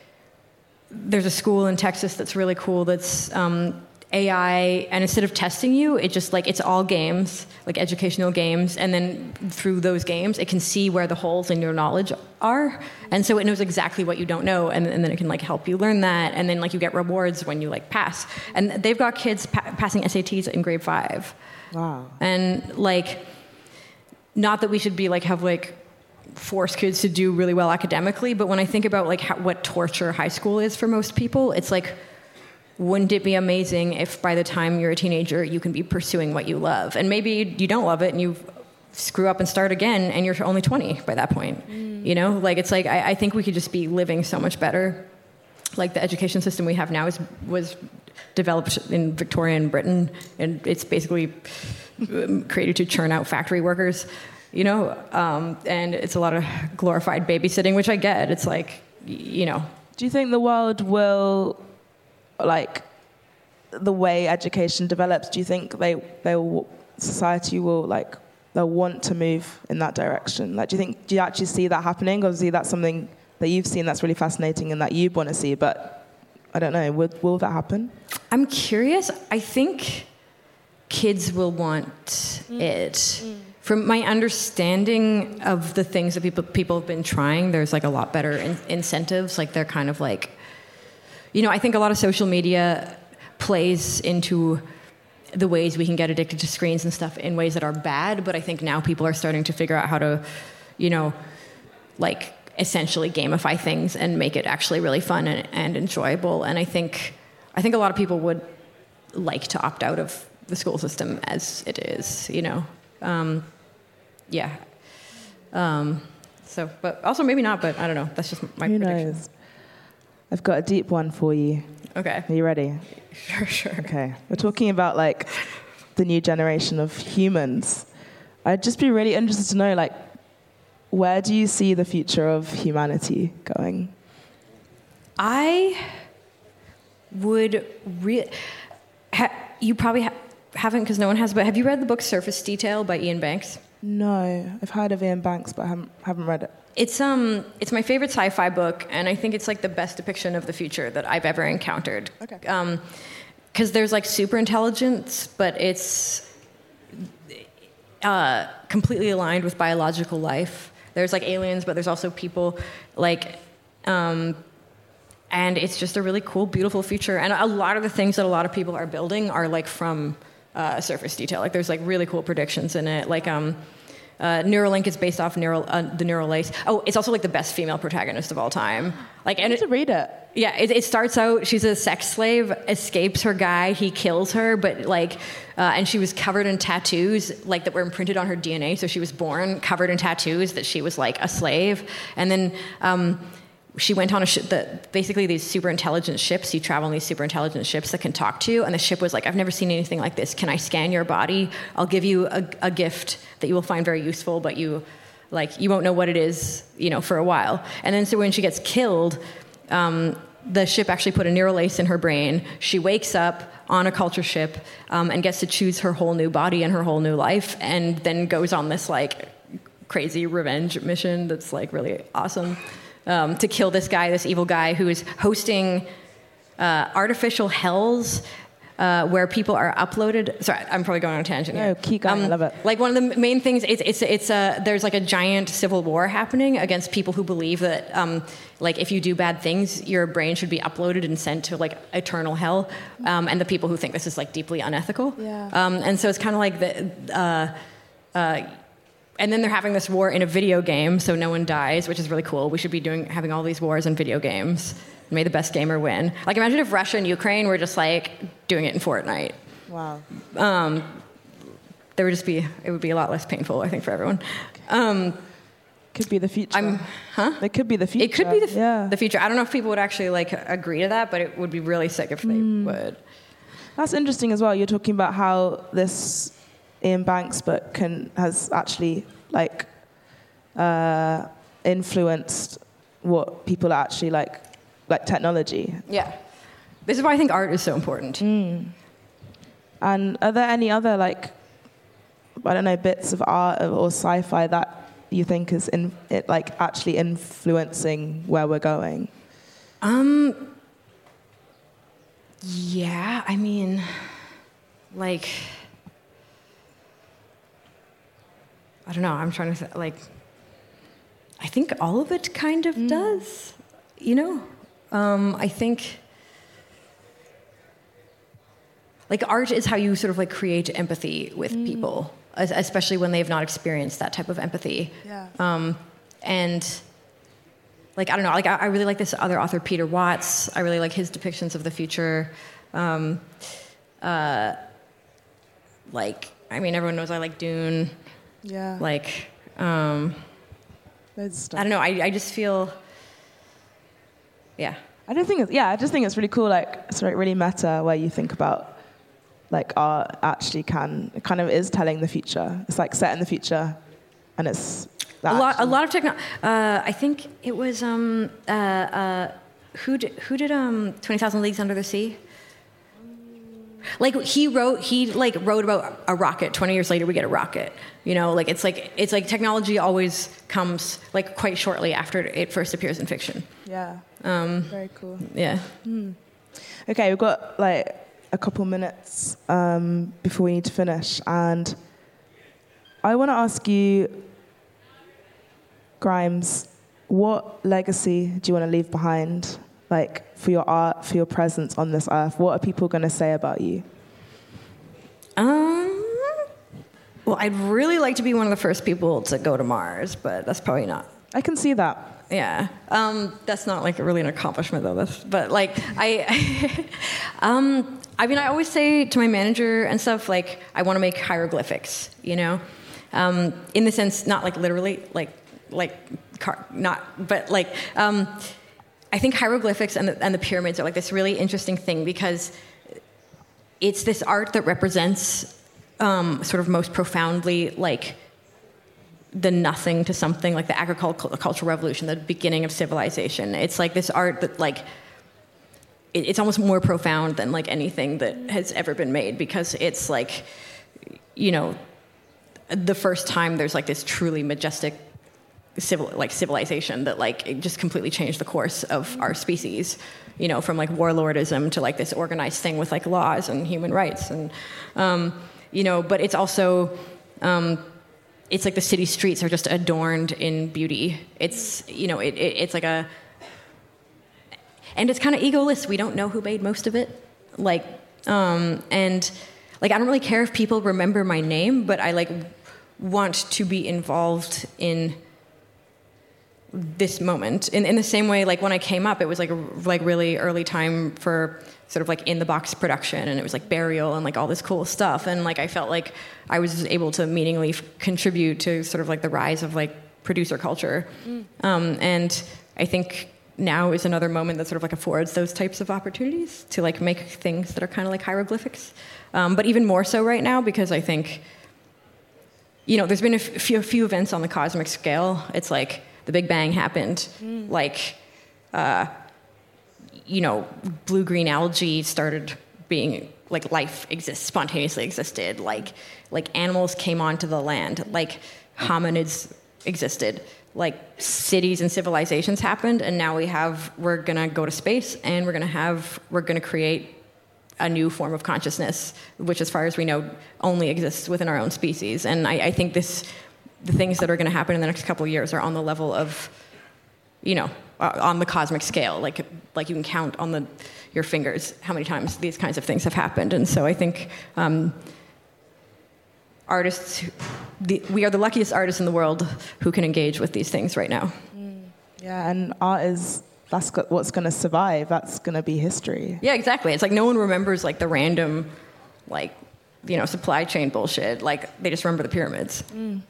there's a school in texas that's really cool that's um, AI, and instead of testing you, it just like it's all games, like educational games, and then through those games, it can see where the holes in your knowledge are, and so it knows exactly what you don't know, and, and then it can like help you learn that, and then like you get rewards when you like pass, and they've got kids pa- passing SATs in grade five, wow, and like, not that we should be like have like force kids to do really well academically, but when I think about like how, what torture high school is for most people, it's like wouldn't it be amazing if by the time you're a teenager you can be pursuing what you love? And maybe you don't love it and you screw up and start again and you're only 20 by that point mm. you know? Like it's like I, I, think we could just be living so much better. Like the education system we have now is was developed in victorian britain and it's basically um, created to churn out factory workers you know? Um, and it's a lot of glorified babysitting which i get. It's like you know. Do you think the world will like the way education develops, do you think they they will, society will like they'll want to move in that direction? Like, do you think do you actually see that happening? Obviously, that's something that you've seen that's really fascinating and that you want to see. But I don't know. Will, will that happen? I'm curious. I think kids will want mm. it. Mm. from my understanding of the things that people people have been trying, there's like a lot better in, incentives. Like they're kind of like, you know, I think a lot of social media plays into the ways we can get addicted to screens and stuff in ways that are bad. But I think now people are starting to figure out how to, you know, like essentially gamify things and make it actually really fun and, and enjoyable. And I think I think a lot of people would like to opt out of the school system as it is. You know, um, yeah. Um, so, but also maybe not. But I don't know. That's just my Who prediction. knows? I've got a deep one for you. Okay. Are you ready? Sure. Sure. Okay. We're talking about like the new generation of humans. I'd just be really interested to know like where do you see the future of humanity going? I would re- ha- you probably ha- haven't because no one has, but have you read the book Surface Detail by Iain Banks? No, I've heard of Iain Banks, but I haven't, haven't read it. It's um it's my favorite sci-fi book, and I think it's like the best depiction of the future that I've ever encountered. Okay. Um, because there's like super intelligence, but it's uh, completely aligned with biological life. There's like aliens, but there's also people like. Um, and it's just a really cool, beautiful future. And a lot of the things that a lot of people are building are like from uh, surface detail. Like there's like really cool predictions in it. Like um, uh, Neuralink is based off neural, uh, the neural lace. Oh, it's also like the best female protagonist of all time. Like, and I need to read it. yeah, it, it starts out she's a sex slave, escapes her guy, he kills her, but like, uh, and she was covered in tattoos like that were imprinted on her DNA. So she was born covered in tattoos that she was like a slave, and then. Um, she went on a ship that basically these super intelligent ships you travel on these super intelligent ships that can talk to you and the ship was like i've never seen anything like this. Can i scan your body? I'll give you a, a gift that you will find very useful but you like you won't know what it is you know for a while. And then so when she gets killed um, the ship actually put a neural lace in her brain. She wakes up on a culture ship um, and gets to choose her whole new body and her whole new life and then goes on this like crazy revenge mission that's like really awesome um, to kill this guy, this evil guy who is hosting uh, artificial hells. Uh, where people are uploaded. Sorry, I'm probably going on a tangent here. No, keep going. I love it. Like one of the main things, it's it's it's a there's like a giant civil war happening against people who believe that um, like if you do bad things, your brain should be uploaded and sent to like eternal hell, um, and the people who think this is like deeply unethical. Yeah. Um, and so it's kind of like the. Uh, uh, and then they're having this war in a video game, so no one dies, which is really cool. We should be doing having all these wars in video games. May the best gamer win. Like imagine if Russia and Ukraine were just like doing it in Fortnite. Wow. Um, there would just be it would be a lot less painful, I think, for everyone. Um, Could be the future. I'm, huh? It could be the future. It could be the, f- yeah. the future. I don't know if people would actually like agree to that, but it would be really sick if they would. That's interesting as well. You're talking about how this Iain Banks book can has actually like uh, influenced what people are actually like, like technology. Yeah. This is why I think art is so important. And are there any other like, I don't know, bits of art or sci-fi that you think is in it like actually influencing where we're going? Um. Yeah, I mean, like, I don't know. I'm trying to th- like. I think all of it kind of does, you know. Um, I think. Like art is how you sort of like create empathy with people, especially when they've not experienced that type of empathy. Yeah. Um, and like I don't know, like I, I really like this other author, Peter Watts. I really like his depictions of the future. Um, uh, like I mean, everyone knows I like Dune. Yeah. Like um, stuff. I don't know. I I just feel, yeah. I don't think it's, yeah, I just think it's really cool, like, it's really meta where you think about, like, art actually can, it kind of is telling the future. It's like set in the future, and it's a lot, a lot of techno. Uh, I think it was um, uh, uh, who did who did um, Twenty Thousand Leagues Under the Sea. Like he wrote, he like wrote about a rocket. Twenty years later, we get a rocket. You know, like it's like it's like technology always comes like quite shortly after it first appears in fiction. Yeah. Um, Very cool. yeah. Okay, we've got like a couple minutes um, before we need to finish, and I want to ask you, Grimes, what legacy do you want to leave behind? Like for your art, for your presence on this earth? What are people going to say about you? Um, well, I'd really like to be one of the first people to go to Mars, but that's probably not. I can see that. Yeah, um, that's not like really an accomplishment though. That's, but like I, (laughs) um, I mean, I always say to my manager and stuff like I want to make hieroglyphics. You know, um, in the sense not like literally like like car, not, but like. Um, I think hieroglyphics and the, and the pyramids are like this really interesting thing because it's this art that represents um, sort of most profoundly like the nothing to something like the agricultural cultural revolution the beginning of civilization. It's like this art that like it, it's almost more profound than like anything that has ever been made because it's like you know the first time there's like this truly majestic civil like civilization that like just completely changed the course of our species you know from like warlordism to like this organized thing with like laws and human rights and um, you know but it's also um, it's like the city streets are just adorned in beauty. It's you know it, it it's like a and it's kind of egoless. We don't know who made most of it. Like um, and like i don't really care if people remember my name but i like want to be involved in this moment. In, in the same way like when i came up it was like like really early time for sort of like in the box production and it was like Burial and like all this cool stuff. And like i felt like i was able to meaningfully f- contribute to sort of like the rise of like producer culture. Mm. um, and i think now is another moment that sort of like affords those types of opportunities to like make things that are kind of like hieroglyphics. Um, but even more so right now because i think you know there's been a, f- few, a few events on the cosmic scale. It's like the Big Bang happened, mm. like, uh, you know, blue green algae started being like life exists spontaneously existed, like like animals came onto the land, like hominids existed, like cities and civilizations happened, and now we have we're gonna go to space and we're gonna have we're gonna create a new form of consciousness, which, as far as we know, only exists within our own species. And I, I think this the things that are going to happen in the next couple of years are on the level of, you know, uh, on the cosmic scale. Like, like you can count on the, your fingers how many times these kinds of things have happened. And so I think um, artists, the, we are the luckiest artists in the world who can engage with these things right now. Mm. Yeah, and art is that's what's going to survive. That's going to be history. Yeah, exactly. It's like no one remembers like the random, like, you know, supply chain bullshit. Like they just remember the pyramids. Mm.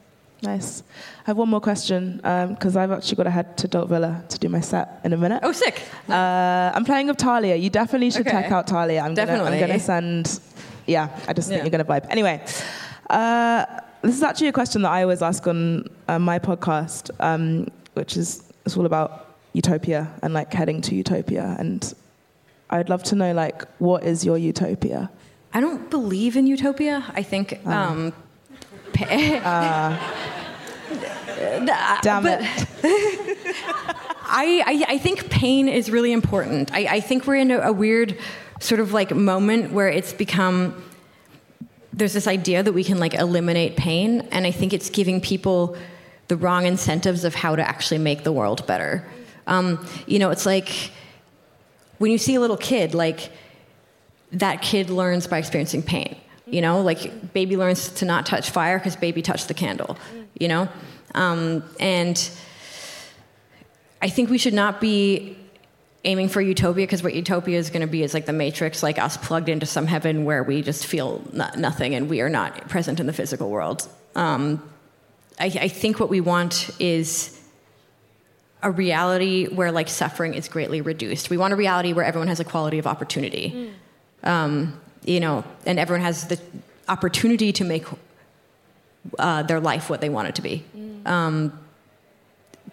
Nice. I have one more question because um, I've actually got to head to Dope Villa to do my set in a minute. Oh, sick. Uh, I'm playing with Talia. You definitely should okay. check out Talia. I'm definitely. Gonna, I'm going to send. Yeah, I just think you're going to vibe. Anyway, uh, this is actually a question that I always ask on uh, my podcast, um, which is it's all about utopia and like heading to utopia. And I'd love to know like what is your utopia? I don't believe in utopia. I think. Oh. Um, uh, (laughs) damn but it. (laughs) I, I, I, think pain is really important. I, I think we're in a, a weird sort of like moment where it's become there's this idea that we can like eliminate pain, and I think it's giving people the wrong incentives of how to actually make the world better. Um, you know, it's like when you see a little kid, like that kid learns by experiencing pain. You know, like baby learns to not touch fire because baby touched the candle. You know, um, and I think we should not be aiming for utopia because what utopia is going to be is like the matrix, like us plugged into some heaven where we just feel nothing and we are not present in the physical world. Um, I, I think what we want is a reality where like suffering is greatly reduced. We want a reality where everyone has equality of opportunity. Mm. Um, you know, and everyone has the opportunity to make uh, their life what they want it to be. Mm. Um,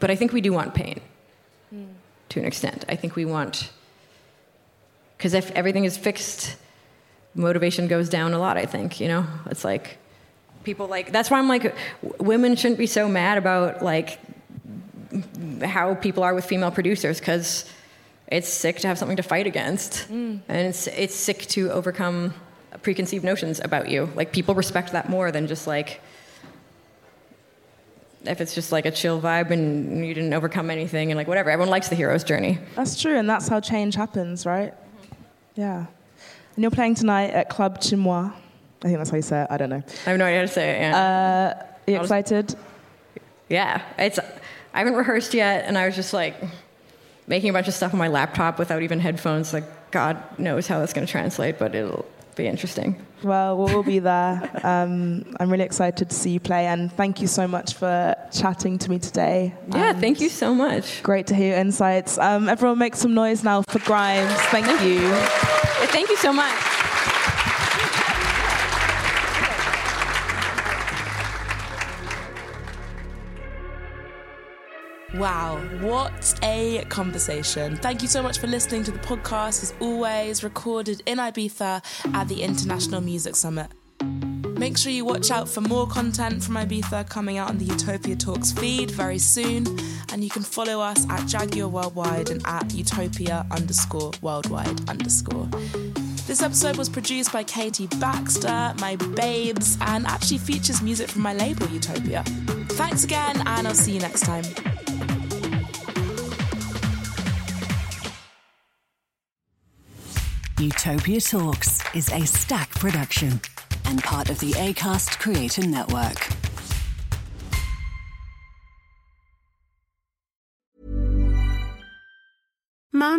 but I think we do want pain mm. to an extent. I think we want, because if everything is fixed, motivation goes down a lot, I think, you know? It's like, people like, that's why I'm like, women shouldn't be so mad about like how people are with female producers, because it's sick to have something to fight against, mm. and it's it's sick to overcome preconceived notions about you. Like people respect that more than just like if it's just like a chill vibe and you didn't overcome anything and like whatever. Everyone likes the hero's journey. That's true, and that's how change happens, right? Yeah. And you're playing tonight at Club Chinois. I think that's how you say it. I don't know. I have no idea how to say it. Yeah. Uh, are you excited? yeah. It's. I haven't rehearsed yet, and I was just like making a bunch of stuff on my laptop without even headphones. Like God knows how that's going to translate, but it'll be interesting. Well, we'll be there. Um, I'm really excited to see you play, and thank you so much for chatting to me today. Yeah, And thank you so much. Great to hear your insights. Um, everyone, make some noise now for Grimes. Thank (laughs) you. Thank you so much. Wow, what a conversation. Thank you so much for listening to the podcast, as always, recorded in Ibiza at the International Music Summit. Make sure you watch out for more content from Ibiza coming out on the Utopia Talks feed very soon. And you can follow us at Jaguar Worldwide and at Utopia underscore worldwide underscore. This episode was produced by Katie Baxter, my babes, and actually features music from my label Utopia. Thanks again, and I'll see you next time. Utopia Talks is a stack production and part of the ACAST Creator Network.